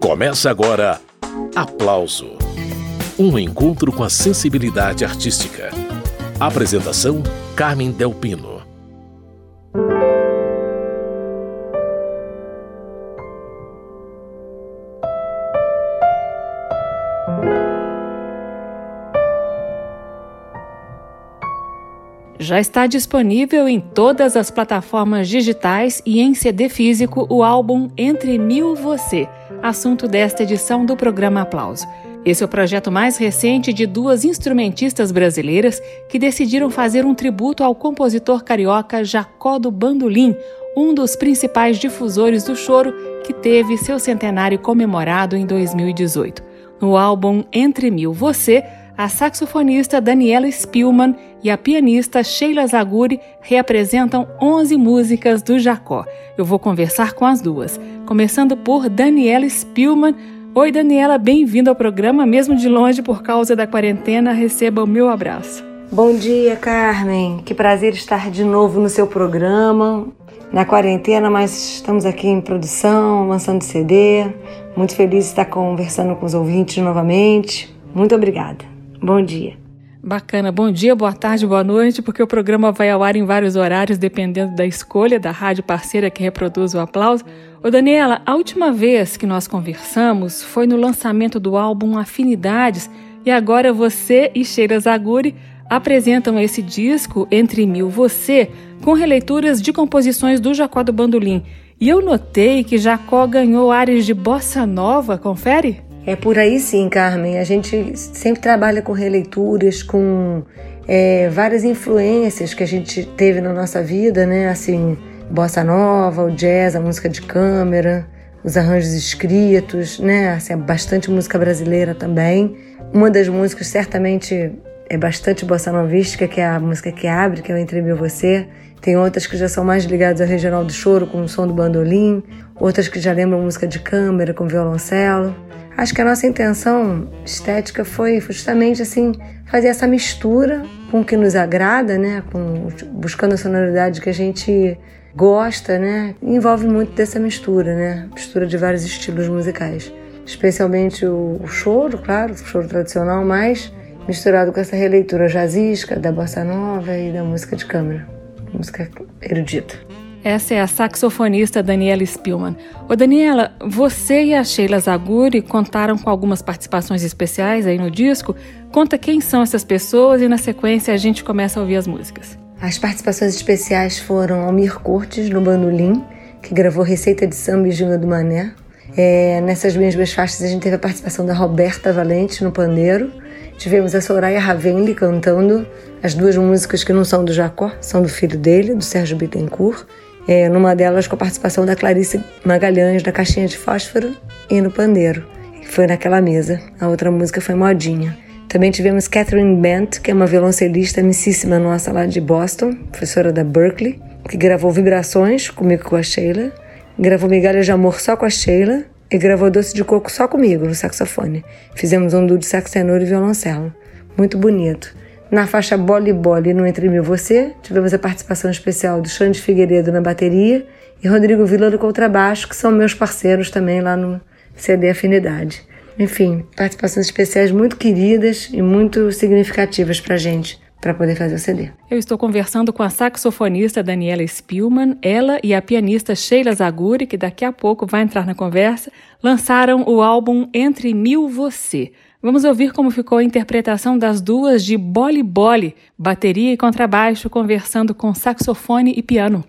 Começa agora Aplauso Um encontro com a sensibilidade artística. Apresentação: Carmen Delpino. Já está disponível em todas as plataformas digitais e em CD físico o álbum Entre Mil Você, assunto desta edição do programa Aplauso. Esse é o projeto mais recente de duas instrumentistas brasileiras que decidiram fazer um tributo ao compositor carioca Jacó do Bandolim, um dos principais difusores do choro que teve seu centenário comemorado em 2018. No álbum Entre Mil Você, a saxofonista Daniela Spielmann e a pianista Sheila Zaguri reapresentam 11 músicas do Jacó. Eu vou conversar com as duas, começando por Daniela Spielmann. Oi, Daniela, bem-vinda ao programa, mesmo de longe por causa da quarentena. Receba o meu abraço. Bom dia, Carmen. Que prazer estar de novo no seu programa. Na quarentena, mas estamos aqui em produção, lançando CD. Muito feliz de estar conversando com os ouvintes novamente. Muito obrigada. Bom dia. Bacana. Bom dia, boa tarde, boa noite, porque o programa vai ao ar em vários horários, dependendo da escolha da rádio parceira que reproduz o aplauso. Ô Daniela, a última vez que nós conversamos foi no lançamento do álbum Afinidades e agora você e Sheila Zaguri apresentam esse disco Entre Mil Você com releituras de composições do Jacó do Bandolim. E eu notei que Jacó ganhou áreas de bossa nova, confere? É por aí sim, Carmen. A gente sempre trabalha com releituras, com é, várias influências que a gente teve na nossa vida, né? Assim, bossa nova, o jazz, a música de câmera, os arranjos escritos, né? Assim, bastante música brasileira também. Uma das músicas certamente é bastante bossa novística, que é a música que abre, que é o Entre Mil Você. Tem outras que já são mais ligadas ao regional do choro, com o som do bandolim. Outras que já lembram música de câmera, com violoncelo. Acho que a nossa intenção estética foi justamente assim fazer essa mistura com o que nos agrada, né? Com, buscando a sonoridade que a gente gosta, né? envolve muito dessa mistura, né? Mistura de vários estilos musicais. Especialmente o, o choro, claro, o choro tradicional, mas misturado com essa releitura jazzística da bossa nova e da música de câmara, música erudita. Essa é a saxofonista Daniela Spielmann. Ô Daniela, você e a Sheila Zaguri contaram com algumas participações especiais aí no disco. Conta quem são essas pessoas e na sequência a gente começa a ouvir as músicas. As participações especiais foram Almir Cortes no bandolim, que gravou Receita de Samba e Ginga do Mané. É, nessas mesmas faixas a gente teve a participação da Roberta Valente no pandeiro. Tivemos a Soraya Ravenli cantando as duas músicas que não são do Jacó, são do filho dele, do Sérgio Bittencourt é, numa delas com a participação da Clarice Magalhães da Caixinha de Fósforo e no Pandeiro, foi naquela mesa. A outra música foi Modinha. Também tivemos Catherine Bent, que é uma violoncelista amicíssima nossa lá de Boston, professora da Berkeley, que gravou Vibrações comigo com a Sheila, gravou Migalha de Amor só com a Sheila e gravou Doce de Coco só comigo no saxofone. Fizemos um duo de sax tenor e violoncelo. Muito bonito. Na faixa Bole Bole no Entre Mil Você, tivemos a participação especial do Xande Figueiredo na bateria e Rodrigo Vila no contrabaixo, que são meus parceiros também lá no CD Afinidade. Enfim, participações especiais muito queridas e muito significativas para gente para poder fazer o CD. Eu estou conversando com a saxofonista Daniela Spielmann, ela e a pianista Sheila Zaguri, que daqui a pouco vai entrar na conversa, lançaram o álbum Entre Mil Você. Vamos ouvir como ficou a interpretação das duas de Boli Boli, bateria e contrabaixo conversando com saxofone e piano.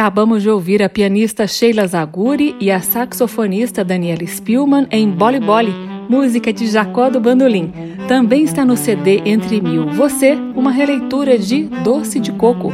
Acabamos de ouvir a pianista Sheila Zaguri e a saxofonista Daniela Spielman em Boli Boli, música de Jacó do Bandolim. Também está no CD Entre Mil Você, uma releitura de Doce de Coco.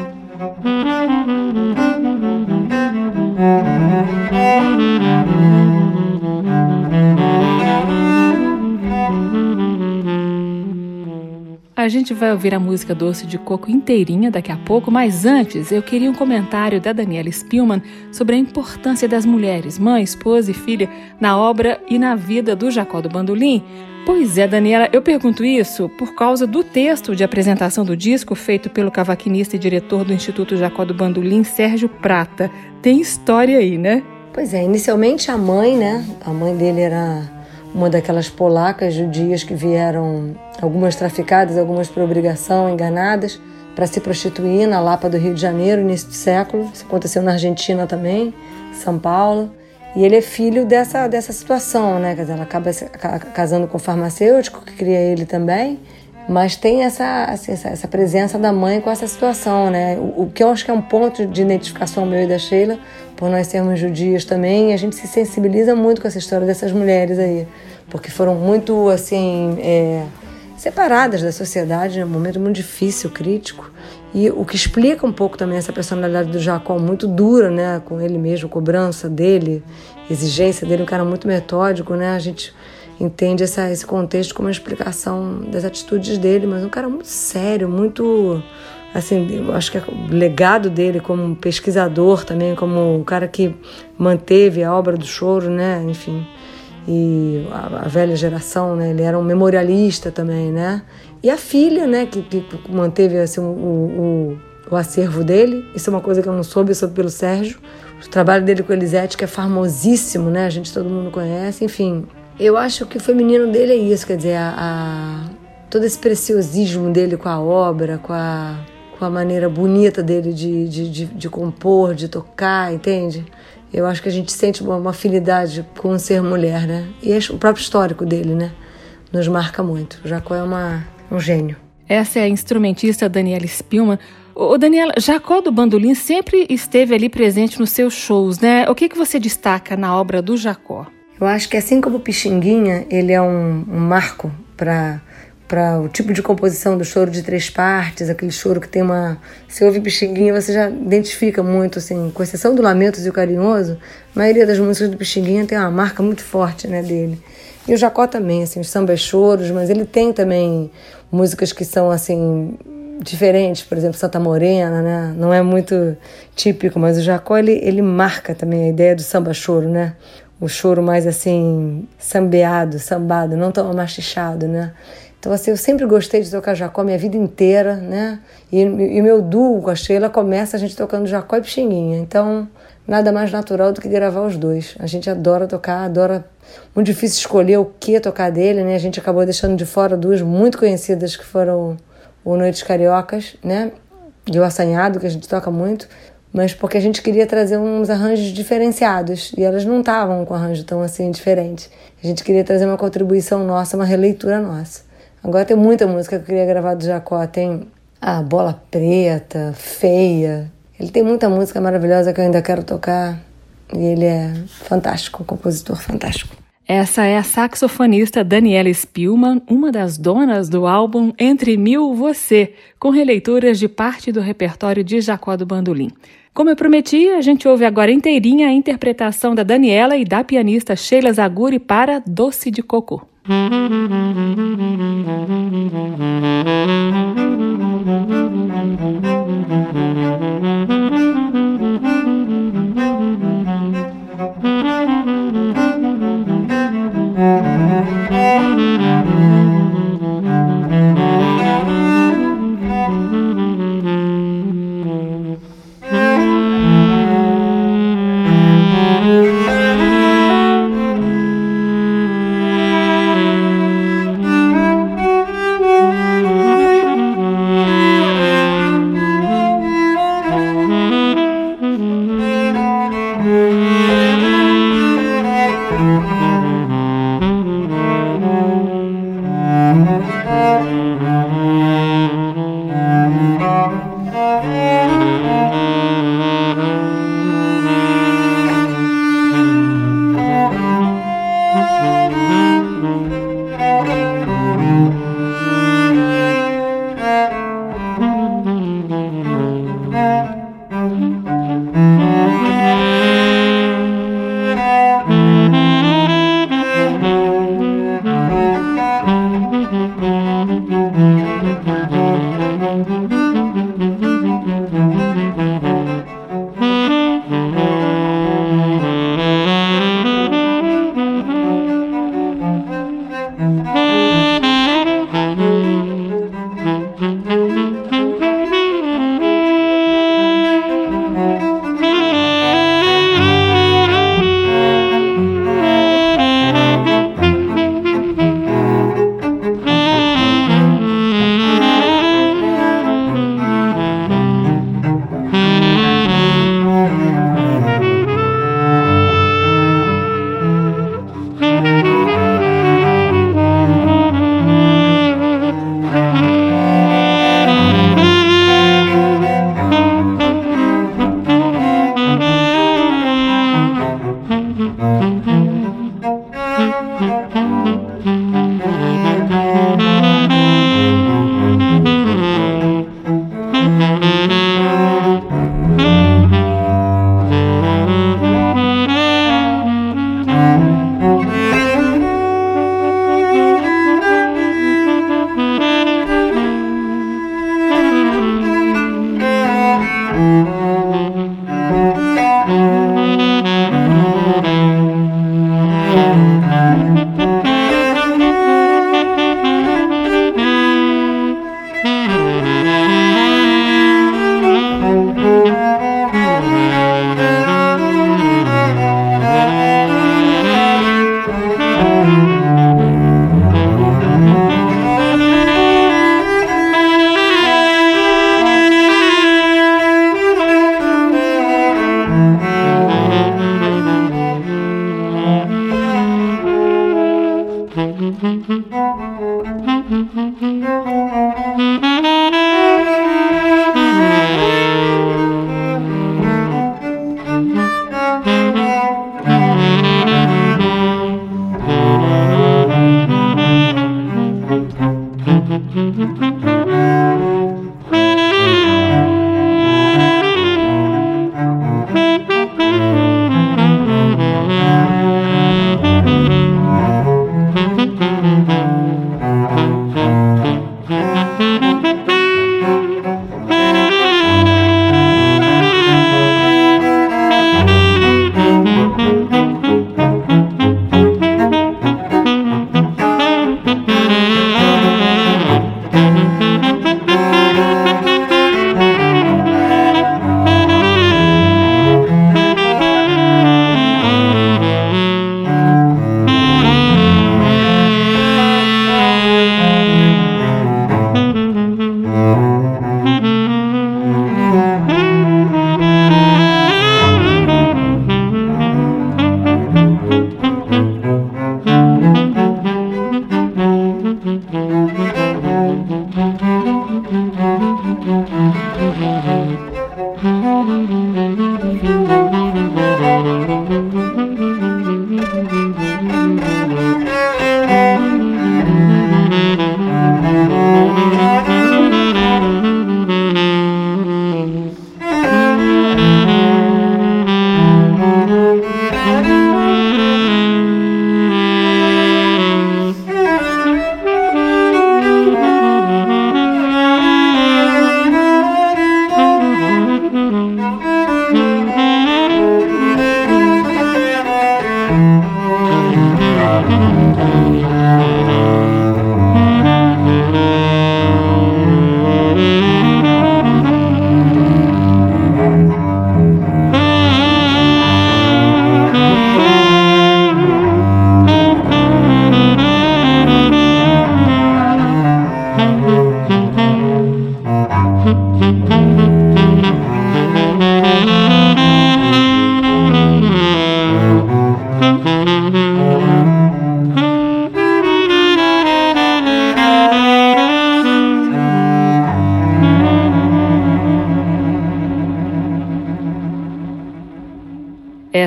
A gente vai ouvir a música Doce de Coco inteirinha daqui a pouco, mas antes eu queria um comentário da Daniela Spielman sobre a importância das mulheres, mãe, esposa e filha, na obra e na vida do Jacó do Bandolim. Pois é, Daniela, eu pergunto isso por causa do texto de apresentação do disco feito pelo cavaquinista e diretor do Instituto Jacó do Bandolim, Sérgio Prata. Tem história aí, né? Pois é, inicialmente a mãe, né? A mãe dele era uma daquelas polacas judias que vieram, algumas traficadas, algumas por obrigação, enganadas, para se prostituir na Lapa do Rio de Janeiro, início do século. Isso aconteceu na Argentina também, São Paulo. E ele é filho dessa, dessa situação, né? Quer dizer, ela acaba casando com o farmacêutico, que cria ele também, mas tem essa, assim, essa, essa, presença da mãe com essa situação, né? O, o, que eu acho que é um ponto de identificação meu e da Sheila, por nós sermos judias também, a gente se sensibiliza muito com essa história dessas mulheres aí, porque foram muito, assim, é, separadas da sociedade, né? um momento muito difícil, crítico, e o que explica um pouco também essa personalidade do Jacó muito dura, né, com ele mesmo, cobrança dele, exigência dele, um cara muito metódico, né? A gente entende essa, esse contexto como uma explicação das atitudes dele, mas um cara muito sério, muito assim, eu acho que é o legado dele como pesquisador também, como o cara que manteve a obra do choro, né? Enfim, e a, a, velha geração, né? Ele era um memorialista também, né? E a filha, né? Que, que manteve assim, o, o, o, acervo dele. Isso é uma coisa que eu não soube, eu soube pelo Sérgio. O trabalho dele com Elisete, que é famosíssimo, né? A gente todo mundo conhece. Enfim, eu acho que o feminino dele é isso, quer dizer, a, a todo esse preciosismo dele com a obra, com a com a maneira bonita dele de, de, de, de, compor, de tocar, entende? Eu acho que a gente sente uma, afinidade com o ser mulher, né? E o próprio histórico dele, né? Nos marca muito. O Jacó é uma, um gênio. Essa é a instrumentista Daniela Spilman. O Daniela, Jacó do Bandolim sempre esteve ali presente nos seus shows, né? O que, que você destaca na obra do Jacó? Eu acho que assim como o Pixinguinha, ele é um, um marco para para o tipo de composição do choro de três partes, aquele choro que tem uma. Se ouve Pixinguinha, você já identifica muito, assim, com exceção do Lamentos e o Carinhoso, a maioria das músicas do Pixinguinha tem uma marca muito forte né, dele. E o Jacó também, assim, os sambas choros, mas ele tem também músicas que são, assim, diferentes, por exemplo, Santa Morena, né? Não é muito típico, mas o Jacó, ele, ele marca também a ideia do samba choro, né? O choro mais, assim, sambeado, sambado, não tão machichado, né? Então, assim, eu sempre gostei de tocar Jacó minha vida inteira, né? E, o meu duo com a Sheila começa a gente tocando Jacó e Pixinguinha. Então, nada mais natural do que gravar os dois. A gente adora tocar, adora. Muito difícil escolher o que tocar dele, né? A gente acabou deixando de fora duas muito conhecidas que foram o Noites Cariocas, né? E o Assanhado, que a gente toca muito, mas porque a gente queria trazer uns arranjos diferenciados e elas não estavam com arranjo tão assim diferente. A gente queria trazer uma contribuição nossa, uma releitura nossa. Agora tem muita música que eu queria gravar do Jacó. Tem a Bola Preta, Feia. Ele tem muita música maravilhosa que eu ainda quero tocar. E ele é fantástico, um compositor fantástico. Essa é a saxofonista Daniela Spielmann, uma das donas do álbum Entre Mil Você, com releituras de parte do repertório de Jacó do Bandolim. Como eu prometi, a gente ouve agora inteirinha a interpretação da Daniela e da pianista Sheila Zaguri para Doce de Coco.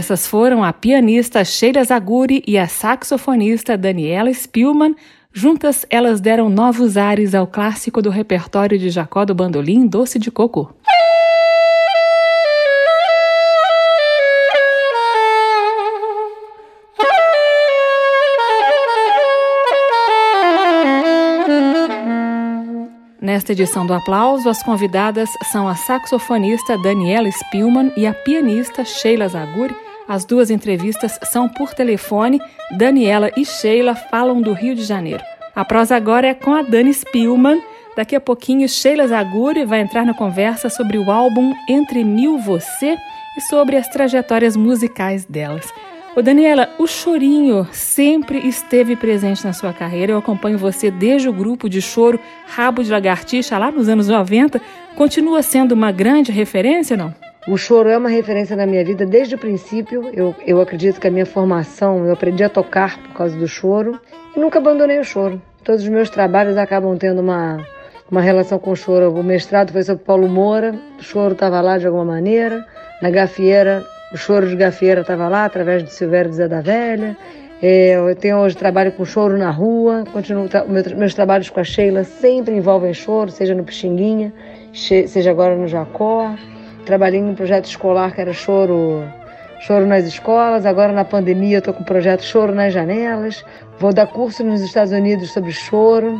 Essas foram a pianista Sheila Zaguri e a saxofonista Daniela Spielmann. Juntas, elas deram novos ares ao clássico do repertório de Jacó do Bandolim, Doce de Coco. Nesta edição do Aplauso, as convidadas são a saxofonista Daniela Spielmann e a pianista Sheila Zaguri as duas entrevistas são por telefone. Daniela e Sheila falam do Rio de Janeiro. A prosa agora é com a Dani Spielman. Daqui a pouquinho, Sheila Zaguri vai entrar na conversa sobre o álbum Entre Mil Você e sobre as trajetórias musicais delas. Ô Daniela, o chorinho sempre esteve presente na sua carreira. Eu acompanho você desde o grupo de choro Rabo de Lagartixa lá nos anos 90. Continua sendo uma grande referência, não? O choro é uma referência na minha vida desde o princípio. Eu, eu acredito que a minha formação, eu aprendi a tocar por causa do choro e nunca abandonei o choro. Todos os meus trabalhos acabam tendo uma, uma relação com o choro. O mestrado foi sobre Paulo Moura, o choro estava lá de alguma maneira. Na gafieira, o choro de gafieira estava lá através do Silvério Zé da Velha. É, eu tenho hoje trabalho com choro na rua, continuo meus trabalhos com a Sheila sempre envolvem choro, seja no Pixinguinha, seja agora no Jacó. Trabalhei num projeto escolar que era choro, choro nas escolas. Agora na pandemia eu estou com o projeto Choro nas Janelas. Vou dar curso nos Estados Unidos sobre choro.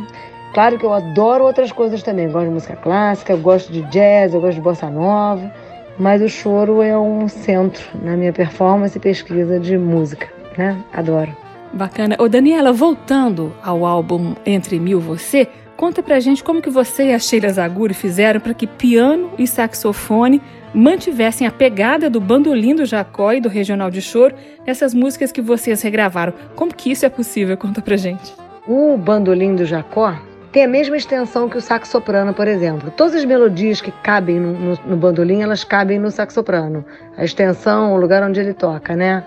Claro que eu adoro outras coisas também. Eu gosto de música clássica, gosto de jazz, eu gosto de bossa nova. Mas o choro é um centro na minha performance e pesquisa de música, né? Adoro. Bacana. Ô Daniela, voltando ao álbum Entre Mil Você, conta pra gente como que você e a Sheila Zaguri fizeram para que piano e saxofone mantivessem a pegada do bandolim do Jacó e do Regional de Choro nessas músicas que vocês regravaram. Como que isso é possível? Conta pra gente. O bandolim do Jacó tem a mesma extensão que o sax soprano, por exemplo. Todas as melodias que cabem no, no, no bandolim, elas cabem no sax soprano. A extensão, o lugar onde ele toca, né?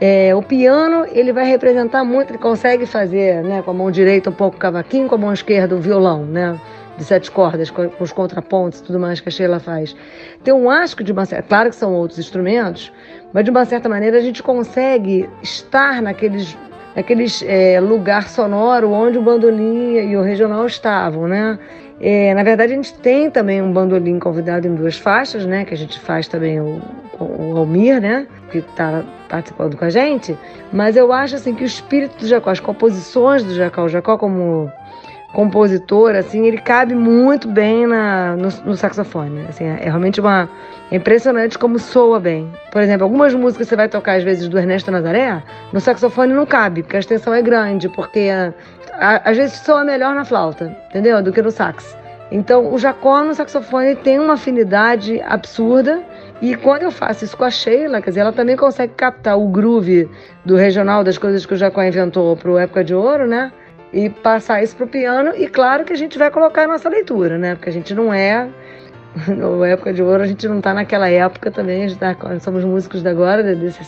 É, o piano, ele vai representar muito, ele consegue fazer, né, com a mão direita um pouco o cavaquinho, com a mão esquerda o violão, né? De sete cordas, com os contrapontos e tudo mais que a Sheila faz. Então, acho que, de uma certa, claro que são outros instrumentos, mas de uma certa maneira a gente consegue estar naqueles, naqueles é, lugar sonoro onde o bandolim e o regional estavam, né? É, na verdade, a gente tem também um bandolim convidado em duas faixas, né? Que a gente faz também o, o Almir, né? Que está participando com a gente. Mas eu acho assim que o espírito do Jacó, as composições do Jacó, o Jacó como compositor, assim, ele cabe muito bem na, no, no saxofone. Assim, é, realmente uma é impressionante como soa bem. Por exemplo, algumas músicas você vai tocar às vezes do Ernesto Nazaré, no saxofone não cabe, porque a extensão é grande, porque a, a, às vezes soa melhor na flauta, entendeu? Do que no sax. Então, o Jacó no saxofone tem uma afinidade absurda. E quando eu faço isso com a Sheila, quer dizer, ela também consegue captar o groove do regional das coisas que o Jacó inventou para o Época de Ouro, né? E passar isso para o piano. E claro que a gente vai colocar a nossa leitura, né? Porque a gente não é. Na época de ouro, a gente não está naquela época também. A gente tá, somos músicos de agora, desse,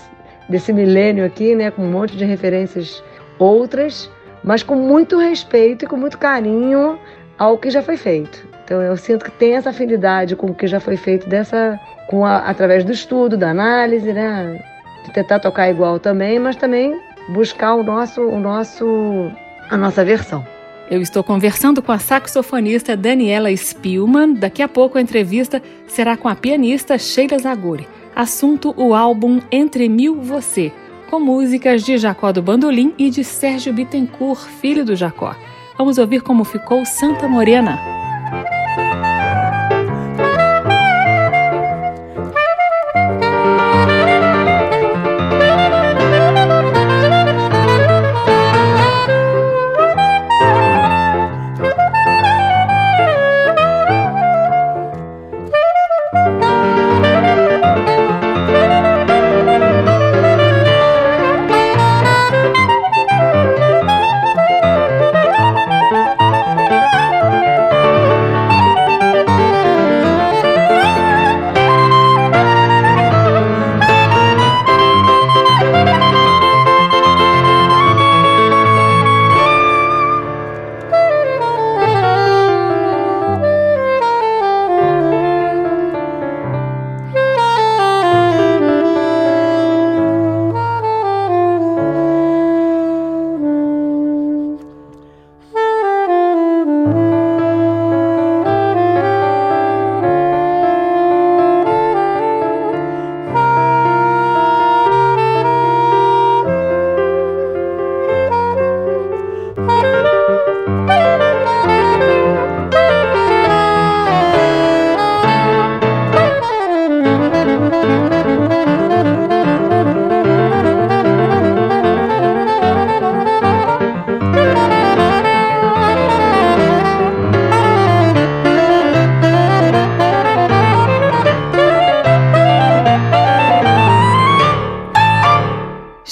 desse milênio aqui, né? Com um monte de referências outras, mas com muito respeito e com muito carinho ao que já foi feito. Então eu sinto que tem essa afinidade com o que já foi feito dessa, com a, através do estudo, da análise, né? De tentar tocar igual também, mas também buscar o nosso, o nosso a nossa versão. Eu estou conversando com a saxofonista Daniela Spielman. Daqui a pouco a entrevista será com a pianista Sheila Zaguri. Assunto: o álbum Entre Mil Você, com músicas de Jacó do Bandolim e de Sérgio Bittencourt, filho do Jacó. Vamos ouvir como ficou Santa Morena.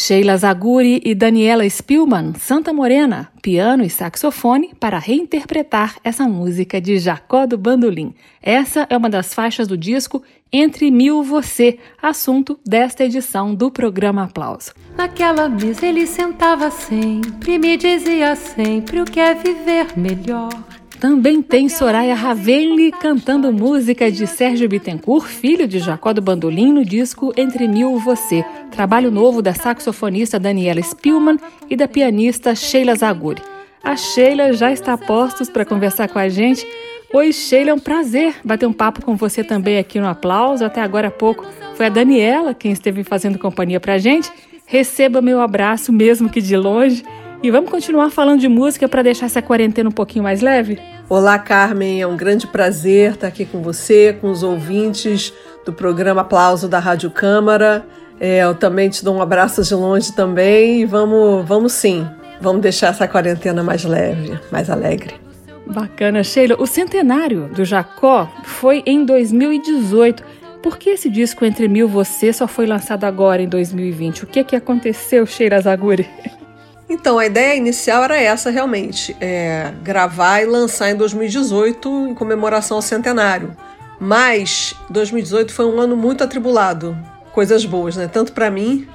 Sheila Zaguri e Daniela Spielman, Santa Morena, piano e saxofone, para reinterpretar essa música de Jacó do Bandolim. Essa é uma das faixas do disco Entre Mil Você, assunto desta edição do programa Aplauso. Naquela mesa ele sentava sempre, me dizia sempre o que é viver melhor. Também tem Soraya Ravelli cantando música de Sérgio Bittencourt, filho de Jacó do Bandolim, no disco Entre Mil Você, trabalho novo da saxofonista Daniela Spielman e da pianista Sheila Zaguri. A Sheila já está a postos para conversar com a gente. Oi, Sheila, é um prazer bater um papo com você também aqui no Aplauso. Até agora há pouco foi a Daniela quem esteve fazendo companhia para a gente. Receba meu abraço, mesmo que de longe. E vamos continuar falando de música para deixar essa quarentena um pouquinho mais leve? Olá, Carmen. É um grande prazer estar aqui com você, com os ouvintes do programa Aplauso da Rádio Câmara. É, eu também te dou um abraço de longe também. E vamos, vamos sim. Vamos deixar essa quarentena mais leve, mais alegre. Bacana, Sheila. O centenário do Jacó foi em 2018. Por que esse disco Entre Mil Você só foi lançado agora em 2020? O que, que aconteceu, Sheila Zaguri? Então, a ideia inicial era essa realmente, é gravar e lançar em 2018 em comemoração ao centenário. Mas 2018 foi um ano muito atribulado, coisas boas, né? Tanto para mim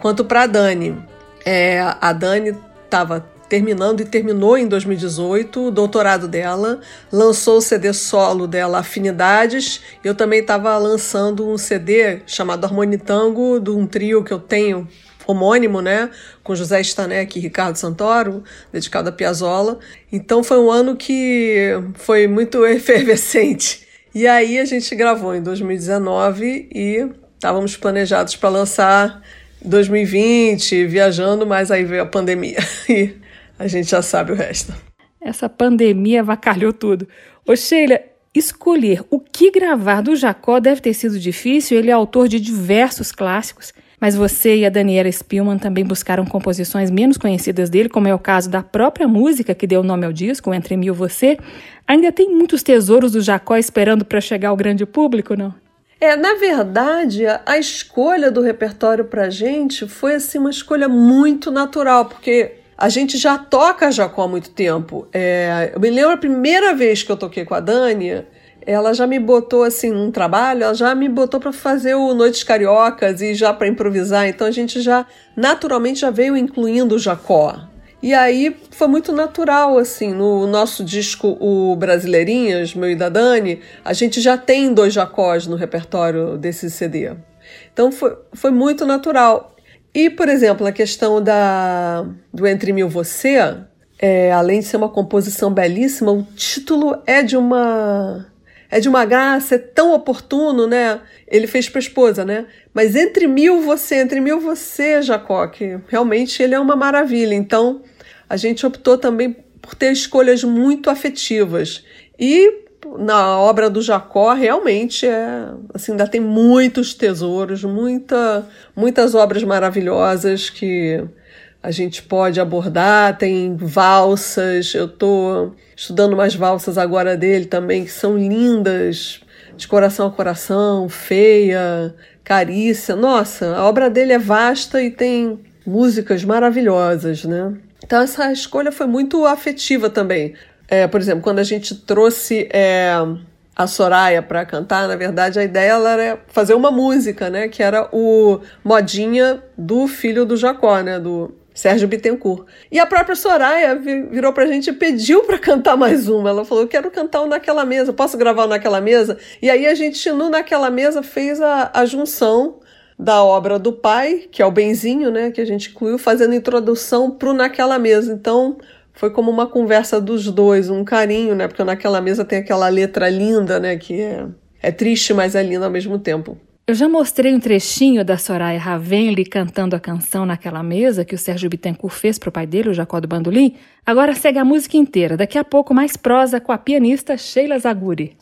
quanto para a Dani. É, a Dani estava terminando e terminou em 2018 o doutorado dela, lançou o CD solo dela Afinidades. Eu também estava lançando um CD chamado Harmonitango, de um trio que eu tenho homônimo, né, com José Stanek e Ricardo Santoro, dedicado a Piazzolla. Então foi um ano que foi muito efervescente. E aí a gente gravou em 2019 e estávamos planejados para lançar 2020, viajando, mas aí veio a pandemia. E a gente já sabe o resto. Essa pandemia vacalhou tudo. Ô Sheila, escolher o que gravar do Jacó deve ter sido difícil. Ele é autor de diversos clássicos, mas você e a Daniela Spielman também buscaram composições menos conhecidas dele, como é o caso da própria música que deu nome ao disco, Entre Mil Você. Ainda tem muitos tesouros do Jacó esperando para chegar ao grande público, não? É, na verdade, a escolha do repertório pra gente foi assim uma escolha muito natural, porque a gente já toca Jacó há muito tempo. É, eu me lembro a primeira vez que eu toquei com a Dani, ela já me botou assim num trabalho, ela já me botou para fazer o Noites Cariocas e já para improvisar. Então a gente já naturalmente já veio incluindo o Jacó. E aí foi muito natural, assim, no nosso disco, o Brasileirinhas, meu e da Dani, a gente já tem dois Jacós no repertório desse CD. Então foi, foi muito natural. E, por exemplo, a questão da, do Entre Mil Você, é, além de ser uma composição belíssima, o título é de uma é de uma graça, é tão oportuno, né? Ele fez para a esposa, né? Mas entre mil você, entre mil você, Jacó, que realmente ele é uma maravilha. Então, a gente optou também por ter escolhas muito afetivas. E na obra do Jacó realmente é assim ainda tem muitos tesouros muita, muitas obras maravilhosas que a gente pode abordar tem valsas eu estou estudando umas valsas agora dele também que são lindas de coração a coração feia carícia nossa a obra dele é vasta e tem músicas maravilhosas né então essa escolha foi muito afetiva também é, por exemplo, quando a gente trouxe é, a Soraya para cantar, na verdade a ideia era fazer uma música, né? Que era o modinha do filho do Jacó, né? Do Sérgio Bittencourt. E a própria Soraya virou pra gente e pediu para cantar mais uma. Ela falou: quero cantar um naquela mesa, posso gravar naquela mesa? E aí a gente, no Naquela Mesa, fez a, a junção da obra do pai, que é o Benzinho, né? Que a gente incluiu, fazendo introdução pro Naquela Mesa. Então foi como uma conversa dos dois, um carinho, né? Porque naquela mesa tem aquela letra linda, né? Que é, é triste, mas é linda ao mesmo tempo. Eu já mostrei um trechinho da Soraya Ravenli cantando a canção naquela mesa que o Sérgio Bittencourt fez para o pai dele, o Jacó do Bandolim. Agora segue a música inteira. Daqui a pouco mais prosa com a pianista Sheila Zaguri.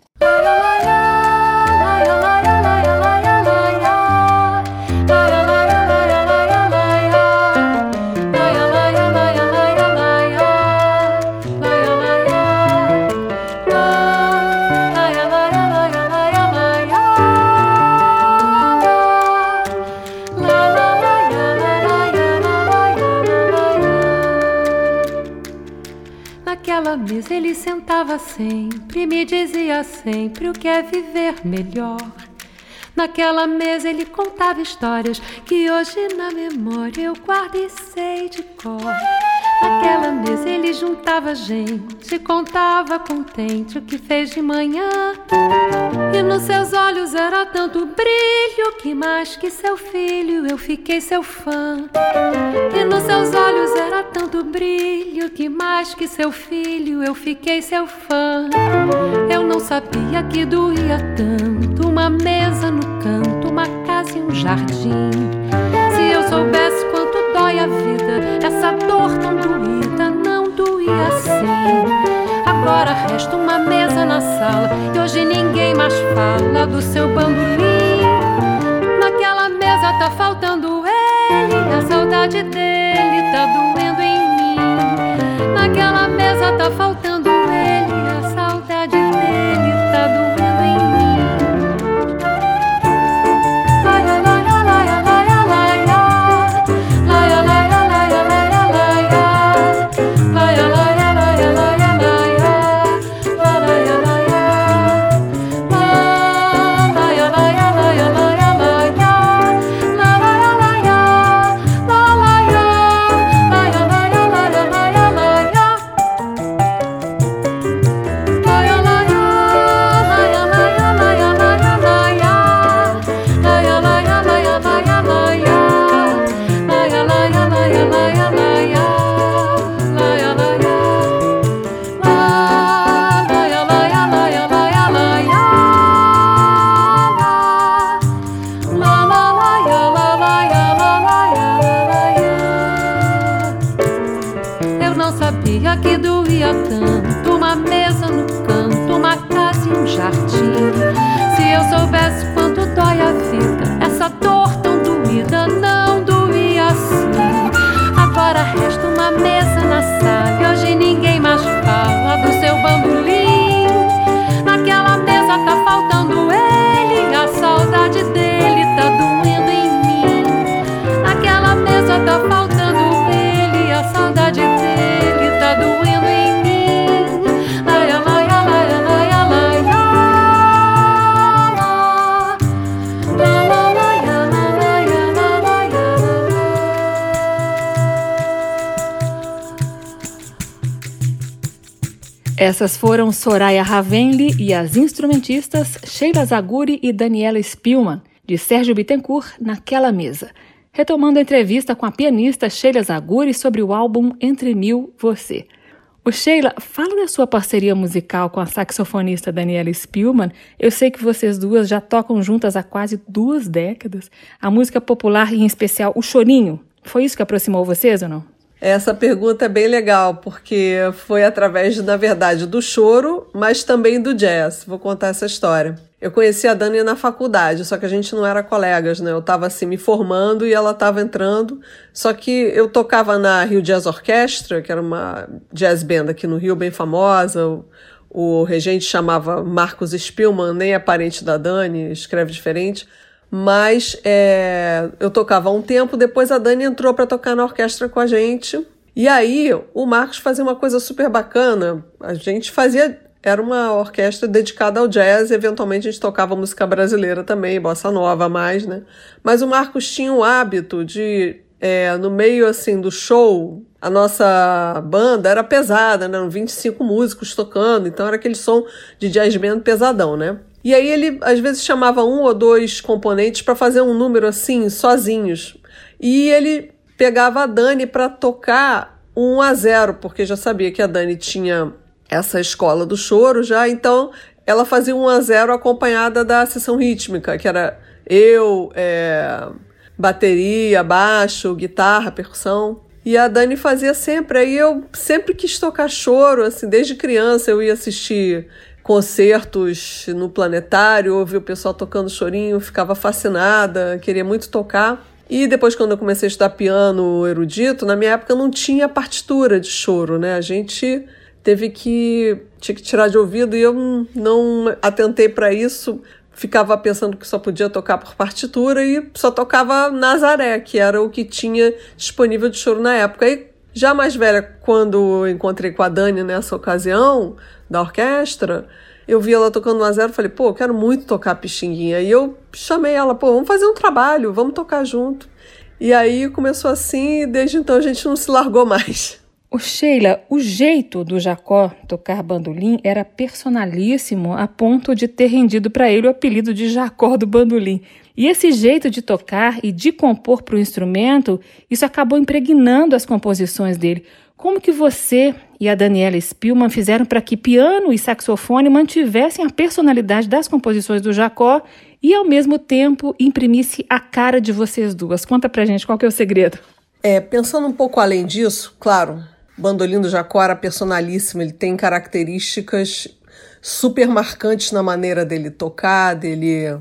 Mesa ele sentava sempre, me dizia sempre o que é viver melhor. Naquela mesa ele contava histórias que hoje na memória eu guardo e sei de cor. Naquela mesa ele juntava gente, contava contente o que fez de manhã. E nos seus olhos era tanto brilho que mais que seu filho eu fiquei seu fã. E nos seus olhos era tanto brilho que mais que seu filho eu fiquei seu fã. Eu não sabia que doía tanto uma mesa no canto, uma casa e um jardim. Se eu soubesse quanto dói a vida, essa dor tão doída não doía assim. Agora resta uma mesa na sala e hoje ninguém mais fala do seu bandolim. Naquela mesa tá faltando ele, a saudade dele tá doendo em mim. Naquela mesa tá faltando Essas foram Soraya Ravenli e as instrumentistas Sheila Zaguri e Daniela Spielmann, de Sérgio Bittencourt, naquela mesa. Retomando a entrevista com a pianista Sheila Zaguri sobre o álbum Entre Mil Você. O Sheila, fala da sua parceria musical com a saxofonista Daniela Spielmann. Eu sei que vocês duas já tocam juntas há quase duas décadas. A música popular, em especial o chorinho, foi isso que aproximou vocês ou não? Essa pergunta é bem legal, porque foi através, na verdade, do choro, mas também do jazz. Vou contar essa história. Eu conheci a Dani na faculdade, só que a gente não era colegas, né? Eu estava assim me formando e ela estava entrando. Só que eu tocava na Rio Jazz Orchestra, que era uma jazz band aqui no Rio bem famosa. O, regente chamava Marcos Spielmann, nem é parente da Dani, escreve diferente mas é, eu tocava um tempo, depois a Dani entrou para tocar na orquestra com a gente. E aí o Marcos fazia uma coisa super bacana. A gente fazia. Era uma orquestra dedicada ao jazz, eventualmente a gente tocava música brasileira também, bossa nova mais, né? Mas o Marcos tinha o hábito de, é, no meio assim do show, a nossa banda era pesada, né? eram 25 músicos tocando, então era aquele som de jazz band pesadão, né? E aí ele às vezes chamava um ou dois componentes para fazer um número assim, sozinhos. E ele pegava a Dani para tocar 1 a 0, porque já sabia que a Dani tinha essa escola do choro já, então ela fazia 1 a 0 acompanhada da sessão rítmica, que era eu, é, bateria, baixo, guitarra, percussão. E a Dani fazia sempre. Aí eu sempre quis tocar choro, assim, desde criança eu ia assistir concertos no planetário, ouvia o pessoal tocando chorinho, ficava fascinada, queria muito tocar. E depois, quando eu comecei a estudar piano erudito, na minha época não tinha partitura de choro, né? A gente teve que tinha que tirar de ouvido e eu não atentei para isso. Ficava pensando que só podia tocar por partitura e só tocava Nazaré, que era o que tinha disponível de choro na época. E já mais velha, quando encontrei com a Dani nessa ocasião, da orquestra, eu vi ela tocando no a zero, falei, pô, eu quero muito tocar Pixinguinha. E eu chamei ela, pô, vamos fazer um trabalho, vamos tocar junto. E aí começou assim, e desde então a gente não se largou mais. O Sheila, o jeito do Jacó tocar bandolim era personalíssimo a ponto de ter rendido para ele o apelido de Jacó do bandolim. E esse jeito de tocar e de compor para o instrumento, isso acabou impregnando as composições dele. Como que você e a Daniela Spielmann fizeram para que piano e saxofone mantivessem a personalidade das composições do Jacó e, ao mesmo tempo, imprimisse a cara de vocês duas? Conta pra gente qual que é o segredo. É, pensando um pouco além disso, claro, o bandolim do Jacó era personalíssimo, ele tem características super marcantes na maneira dele tocar, dele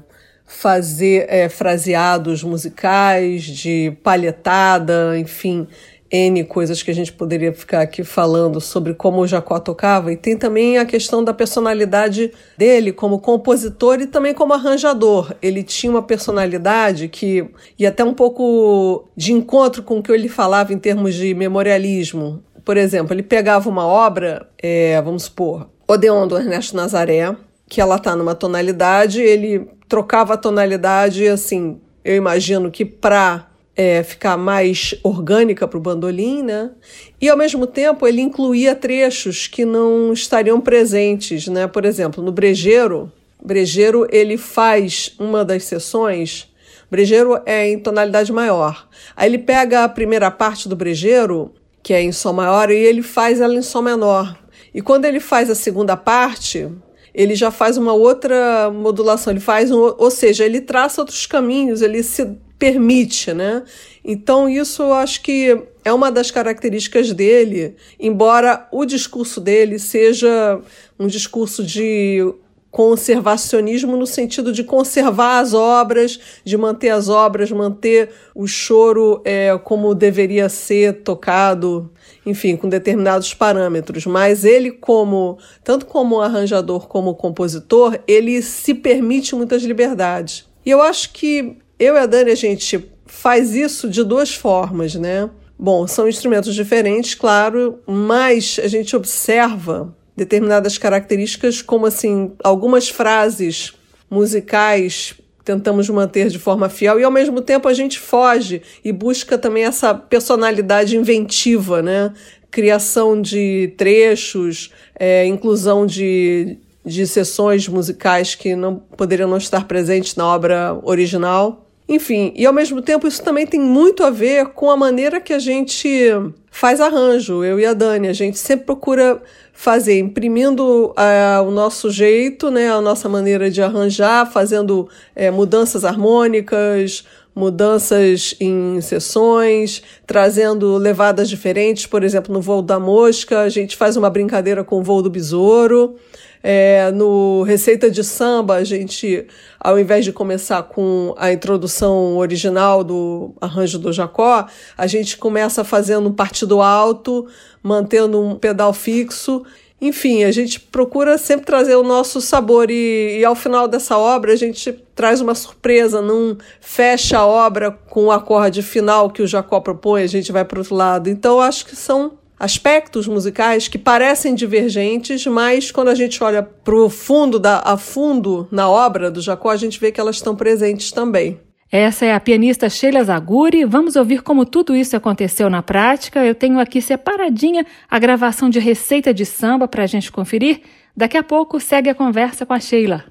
fazer é, fraseados musicais, de palhetada, enfim, N coisas que a gente poderia ficar aqui falando sobre como o Jacó tocava, e tem também a questão da personalidade dele como compositor e também como arranjador. Ele tinha uma personalidade que ia até um pouco de encontro com o que ele falava em termos de memorialismo. Por exemplo, ele pegava uma obra, é, vamos supor, Odeon do Ernesto Nazaré, que ela está numa tonalidade, ele trocava a tonalidade assim, eu imagino que para é, ficar mais orgânica para o bandolim, né? E ao mesmo tempo ele incluía trechos que não estariam presentes, né? Por exemplo, no brejeiro, brejeiro ele faz uma das sessões, brejeiro é em tonalidade maior. Aí ele pega a primeira parte do brejeiro, que é em sol maior, e ele faz ela em sol menor. E quando ele faz a segunda parte, ele já faz uma outra modulação, ele faz um, ou seja, ele traça outros caminhos, ele se permite, né? Então, isso eu acho que é uma das características dele, embora o discurso dele seja um discurso de conservacionismo no sentido de conservar as obras, de manter as obras, manter o choro é, como deveria ser tocado, enfim, com determinados parâmetros. Mas ele, como tanto como arranjador como compositor, ele se permite muitas liberdades. E eu acho que eu e a Dani, a gente faz isso de duas formas, né? Bom, são instrumentos diferentes, claro, mas a gente observa determinadas características, como assim, algumas frases musicais tentamos manter de forma fiel e ao mesmo tempo a gente foge e busca também essa personalidade inventiva, né? Criação de trechos, é, inclusão de, de sessões musicais que não poderiam não estar presentes na obra original. Enfim, e ao mesmo tempo isso também tem muito a ver com a maneira que a gente faz arranjo, eu e a Dani. A gente sempre procura fazer, imprimindo uh, o nosso jeito, né, a nossa maneira de arranjar, fazendo uh, mudanças harmônicas, mudanças em sessões, trazendo levadas diferentes. Por exemplo, no voo da mosca, a gente faz uma brincadeira com o voo do besouro. É, no Receita de Samba, a gente, ao invés de começar com a introdução original do arranjo do Jacó, a gente começa fazendo um partido alto, mantendo um pedal fixo. Enfim, a gente procura sempre trazer o nosso sabor e, e, ao final dessa obra a gente traz uma surpresa, não fecha a obra com o acorde final que o Jacó propõe, a gente vai para outro lado. Então, acho que são aspectos musicais que parecem divergentes, mas quando a gente olha para o fundo, da, a fundo na obra do Jacó, a gente vê que elas estão presentes também. Essa é a pianista Sheila Zaguri. Vamos ouvir como tudo isso aconteceu na prática. Eu tenho aqui separadinha a gravação de receita de samba para a gente conferir. Daqui a pouco segue a conversa com a Sheila.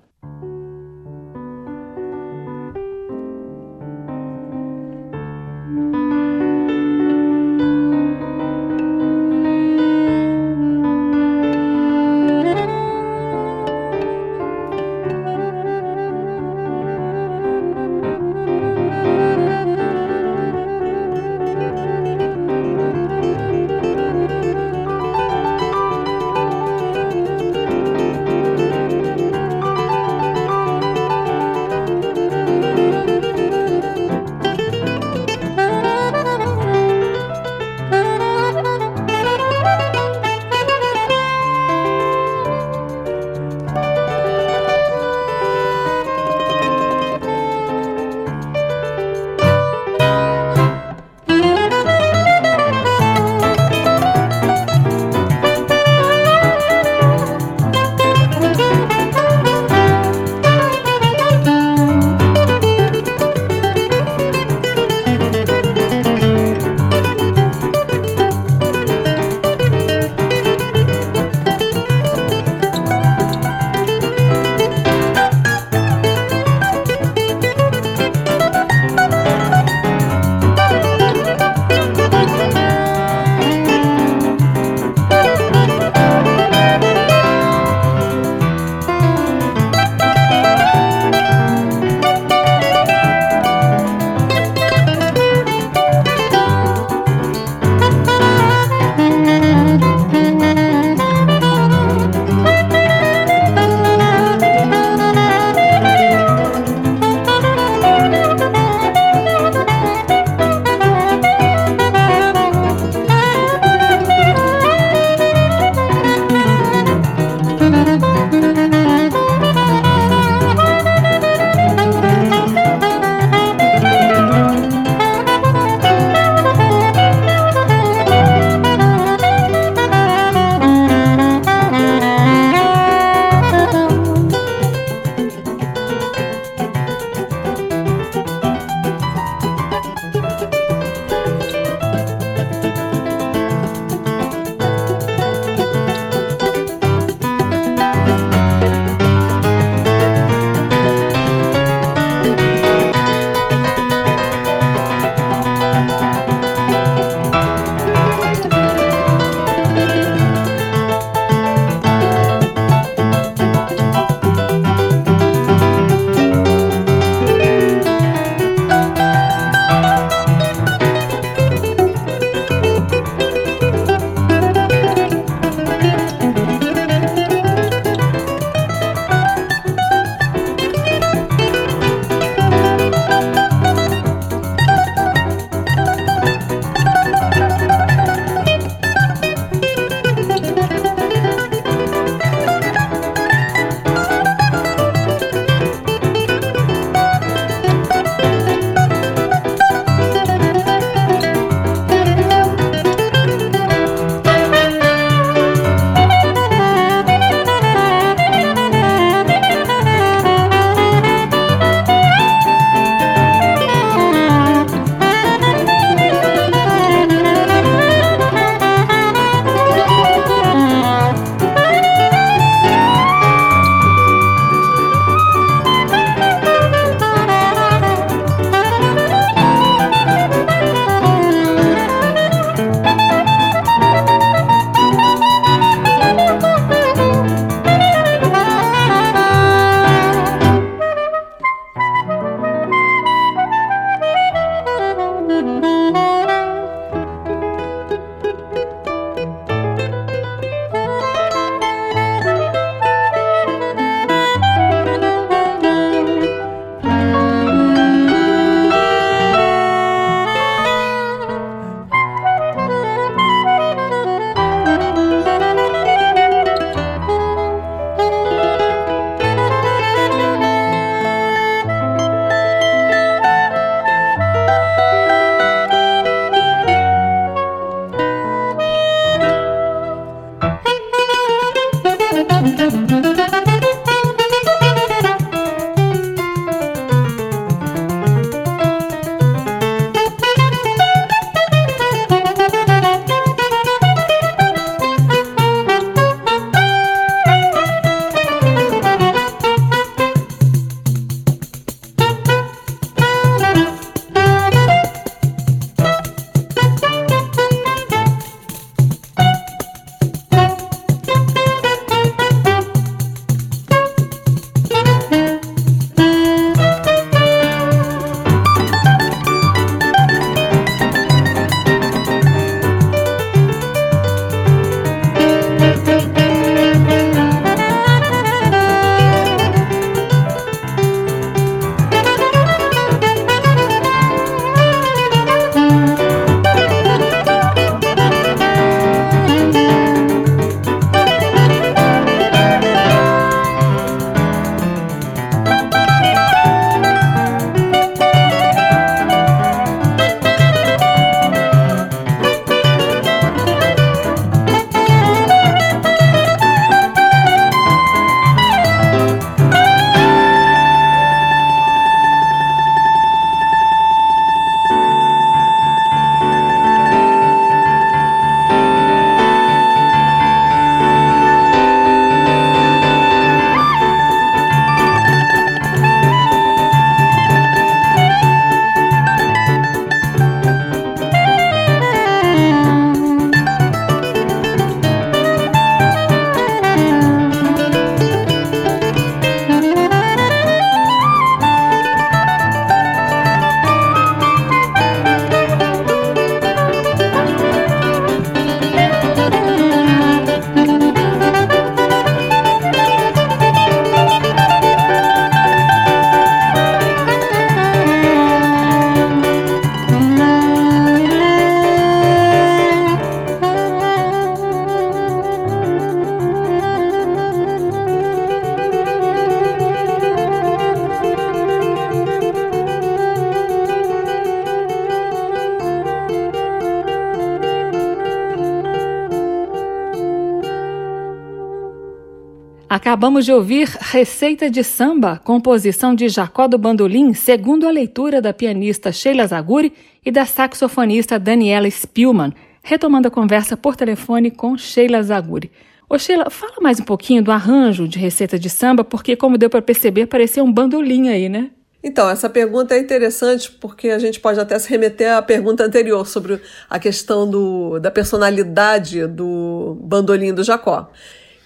Acabamos de ouvir Receita de Samba, composição de Jacó do Bandolim, segundo a leitura da pianista Sheila Zaguri e da saxofonista Daniela Spielmann, retomando a conversa por telefone com Sheila Zaguri. Ô Sheila, fala mais um pouquinho do arranjo de Receita de Samba, porque como deu para perceber, parecia um bandolim aí, né? Então, essa pergunta é interessante porque a gente pode até se remeter à pergunta anterior sobre a questão do, da personalidade do bandolim do Jacó.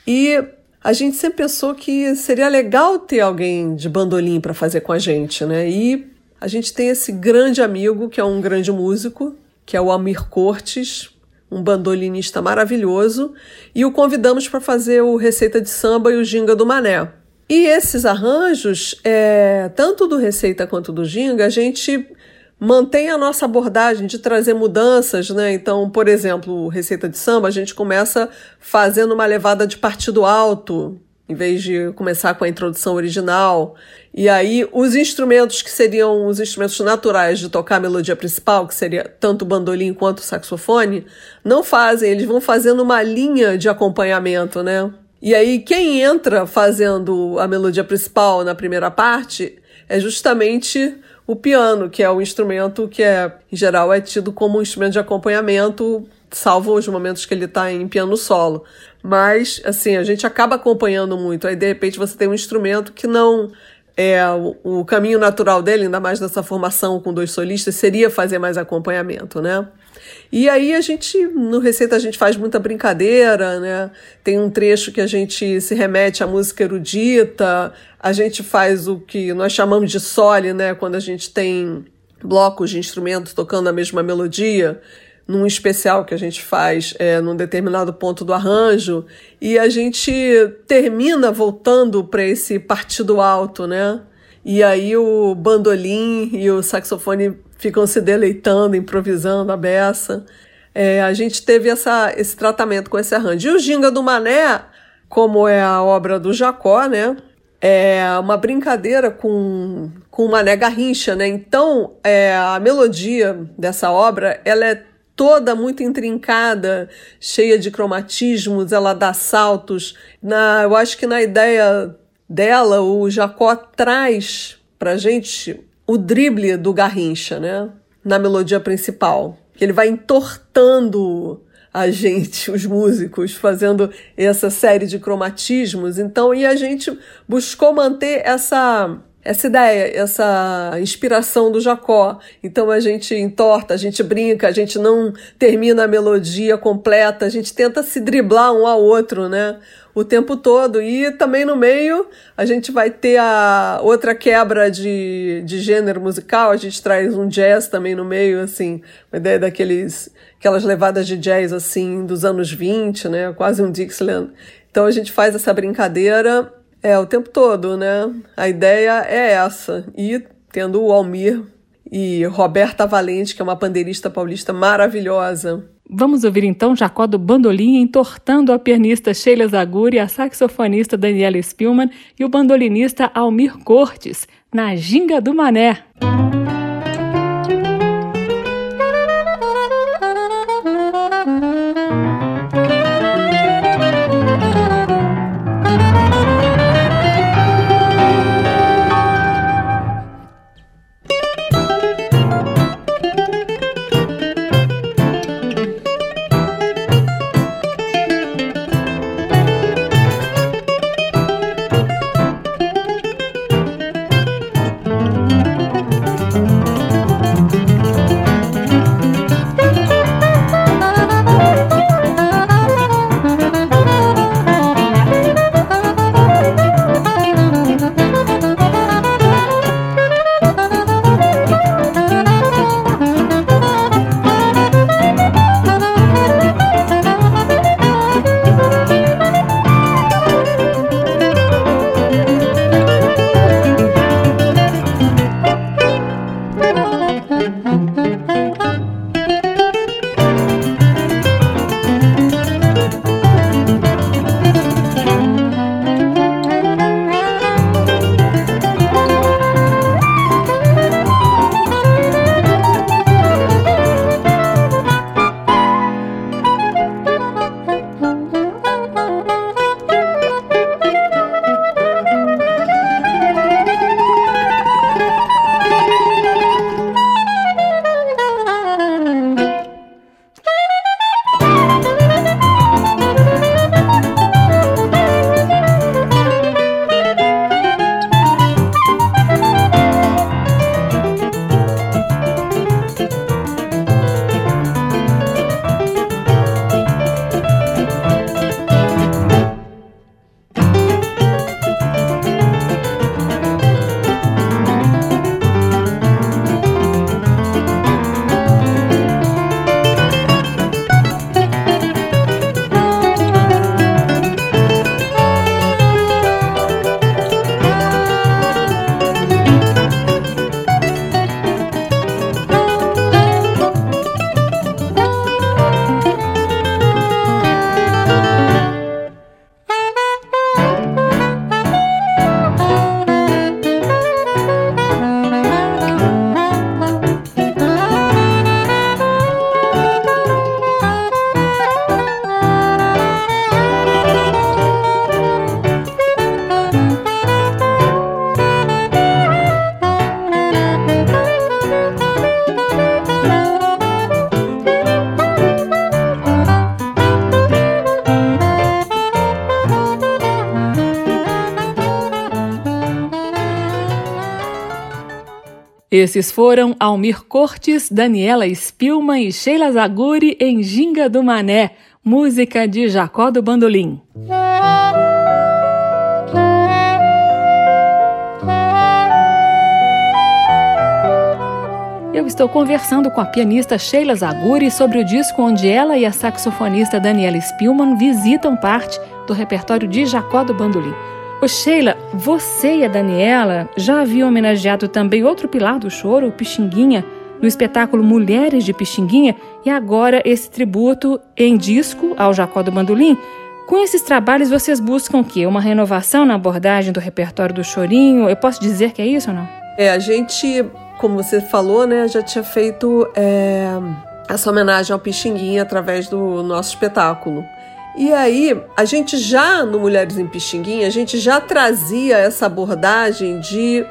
E a gente sempre pensou que seria legal ter alguém de bandolim para fazer com a gente, né? E a gente tem esse grande amigo, que é um grande músico, que é o Amir Cortes, um bandolinista maravilhoso, e o convidamos para fazer o Receita de Samba e o Ginga do Mané. E esses arranjos, é, tanto do Receita quanto do Ginga, a gente mantém a nossa abordagem de trazer mudanças, né? Então, por exemplo, receita de samba, a gente começa fazendo uma levada de partido alto, em vez de começar com a introdução original. E aí, os instrumentos que seriam os instrumentos naturais de tocar a melodia principal, que seria tanto o bandolim quanto o saxofone, não fazem, eles vão fazendo uma linha de acompanhamento, né? E aí, quem entra fazendo a melodia principal na primeira parte é justamente o piano, que é o instrumento que é, em geral, é tido como um instrumento de acompanhamento, salvo os momentos que ele está em piano solo. Mas, assim, a gente acaba acompanhando muito. Aí, de repente, você tem um instrumento que não é o, caminho natural dele, ainda mais nessa formação com dois solistas, seria fazer mais acompanhamento, né? E aí a gente, no Receita, a gente faz muita brincadeira, né? Tem um trecho que a gente se remete à música erudita, a gente faz o que nós chamamos de sole, né? Quando a gente tem blocos de instrumentos tocando a mesma melodia, num especial que a gente faz é, num determinado ponto do arranjo, e a gente termina voltando para esse partido alto, né? E aí o bandolim e o saxofone ficam se deleitando, improvisando a beça. É, a gente teve essa, esse tratamento com esse arranjo. E o Ginga do Mané, como é a obra do Jacó, né? É uma brincadeira com, com o Mané Garrincha, né? Então, é, a melodia dessa obra, ela é toda muito intrincada, cheia de cromatismos, ela dá saltos. Na, eu acho que na ideia dela, o Jacó traz pra gente o drible do Garrincha, né? Na melodia principal. Ele vai entortando a gente, os músicos, fazendo essa série de cromatismos. Então, e a gente buscou manter essa essa ideia, essa inspiração do Jacó. Então a gente entorta, a gente brinca, a gente não termina a melodia completa, a gente tenta se driblar um ao outro, né? O tempo todo. E também no meio a gente vai ter a outra quebra de, de gênero musical, a gente traz um jazz também no meio, assim, uma ideia daqueles aquelas levadas de jazz assim dos anos 20, né? Quase um Dixieland. Então a gente faz essa brincadeira é, o tempo todo, né? A ideia é essa. E tendo o Almir e Roberta Valente, que é uma pandeirista paulista maravilhosa. Vamos ouvir então Jacó do Bandolim entortando a pianista Sheila Zaguri, a saxofonista Daniela Spielmann e o bandolinista Almir Cortes, na Ginga do Mané. Esses foram Almir Cortes, Daniela Spilman e Sheila Zaguri em Ginga do Mané, música de Jacó do Bandolim. Eu estou conversando com a pianista Sheila Zaguri sobre o disco onde ela e a saxofonista Daniela Spillman visitam parte do repertório de Jacó do Bandolim. Ô Sheila, você e a Daniela já haviam homenageado também outro pilar do choro, o Pixinguinha, no espetáculo Mulheres de Pixinguinha, e agora esse tributo em disco ao Jacó do Bandolim. Com esses trabalhos, vocês buscam o quê? Uma renovação na abordagem do repertório do chorinho? Eu posso dizer que é isso ou não? É, a gente como você falou, né, já tinha feito é, essa homenagem ao Pixinguinha através do nosso espetáculo. E aí, a gente já no Mulheres em Pixinguinha, a gente já trazia essa abordagem de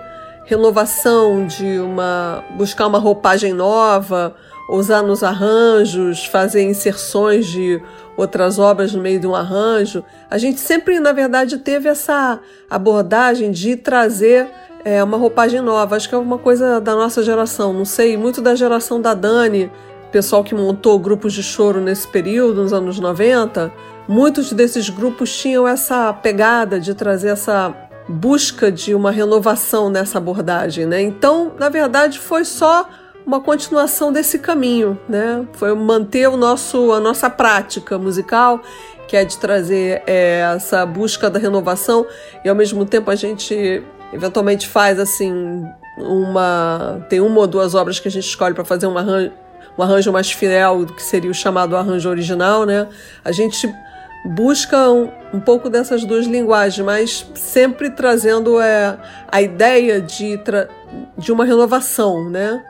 renovação, de uma buscar uma roupagem nova, usar nos arranjos, fazer inserções de outras obras no meio de um arranjo. A gente sempre, na verdade, teve essa abordagem de trazer é uma roupagem nova. Acho que é uma coisa da nossa geração. Não sei, muito da geração da Dani, pessoal que montou grupos de choro nesse período, nos anos 90. Muitos desses grupos tinham essa pegada de trazer essa busca de uma renovação nessa abordagem, né? Então, na verdade, foi só uma continuação desse caminho, né? Foi manter o nosso, a nossa prática musical, que é de trazer é, essa busca da renovação e ao mesmo tempo a gente eventualmente faz assim uma tem uma ou duas obras que a gente escolhe para fazer um arranjo, um arranjo mais fiel do que seria o chamado arranjo original, né? A gente busca um, um pouco dessas duas linguagens, mas sempre trazendo é, a ideia de, de uma renovação, né?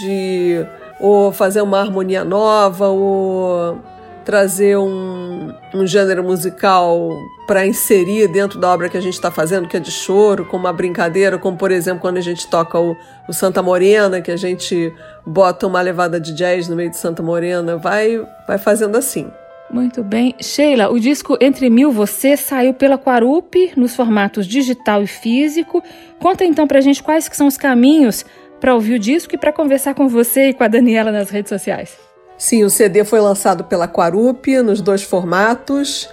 De ou fazer uma harmonia nova, ou trazer um, um gênero musical para inserir dentro da obra que a gente está fazendo, que é de choro, como uma brincadeira, como por exemplo quando a gente toca o, o, Santa Morena, que a gente bota uma levada de jazz no meio de Santa Morena, vai, vai fazendo assim. Muito bem. Sheila, o disco Entre Mil Você saiu pela Quarup nos formatos digital e físico. Conta então pra gente quais que são os caminhos para ouvir o disco e para conversar com você e com a Daniela nas redes sociais. Sim, o CD foi lançado pela Quarup nos dois formatos.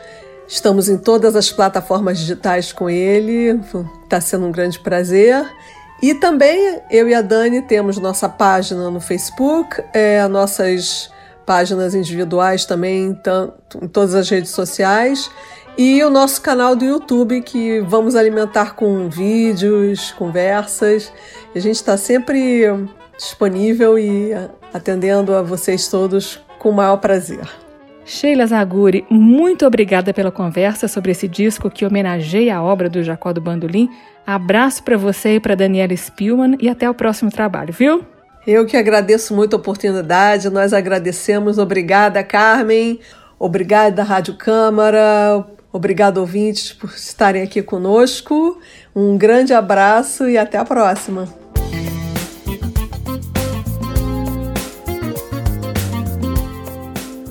Estamos em todas as plataformas digitais com ele, está sendo um grande prazer. E também eu e a Dani temos nossa página no Facebook, é, nossas páginas individuais também, tanto, em todas as redes sociais, e o nosso canal do YouTube, que vamos alimentar com vídeos, conversas. A gente está sempre disponível e atendendo a vocês todos com o maior prazer. Sheila Zaguri, muito obrigada pela conversa sobre esse disco que homenageia a obra do Jacó do Bandolim. Abraço para você e para Daniela Spillman e até o próximo trabalho, viu? Eu que agradeço muito a oportunidade, nós agradecemos. Obrigada, Carmen. Obrigada, Rádio Câmara. Obrigado, ouvintes, por estarem aqui conosco. Um grande abraço e até a próxima.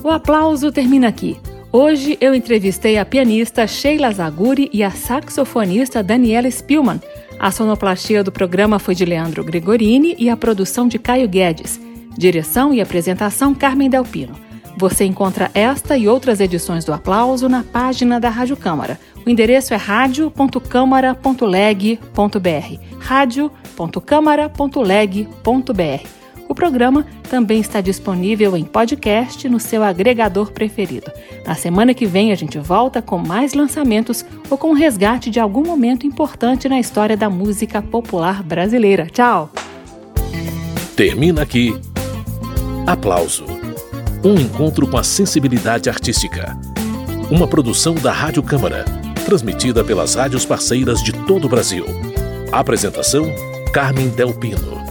O aplauso termina aqui. Hoje eu entrevistei a pianista Sheila Zaguri e a saxofonista Daniela Spillman. A sonoplastia do programa foi de Leandro Gregorini e a produção de Caio Guedes. Direção e apresentação Carmen Delpino. Você encontra esta e outras edições do Aplauso na página da Rádio Câmara. O endereço é radio.câmara.leg.br. radio.câmara.leg.br. O programa também está disponível em podcast no seu agregador preferido. Na semana que vem a gente volta com mais lançamentos ou com o resgate de algum momento importante na história da música popular brasileira. Tchau! Termina aqui. Aplauso. Um encontro com a sensibilidade artística. Uma produção da Rádio Câmara, transmitida pelas rádios parceiras de todo o Brasil. Apresentação: Carmen Del Pino.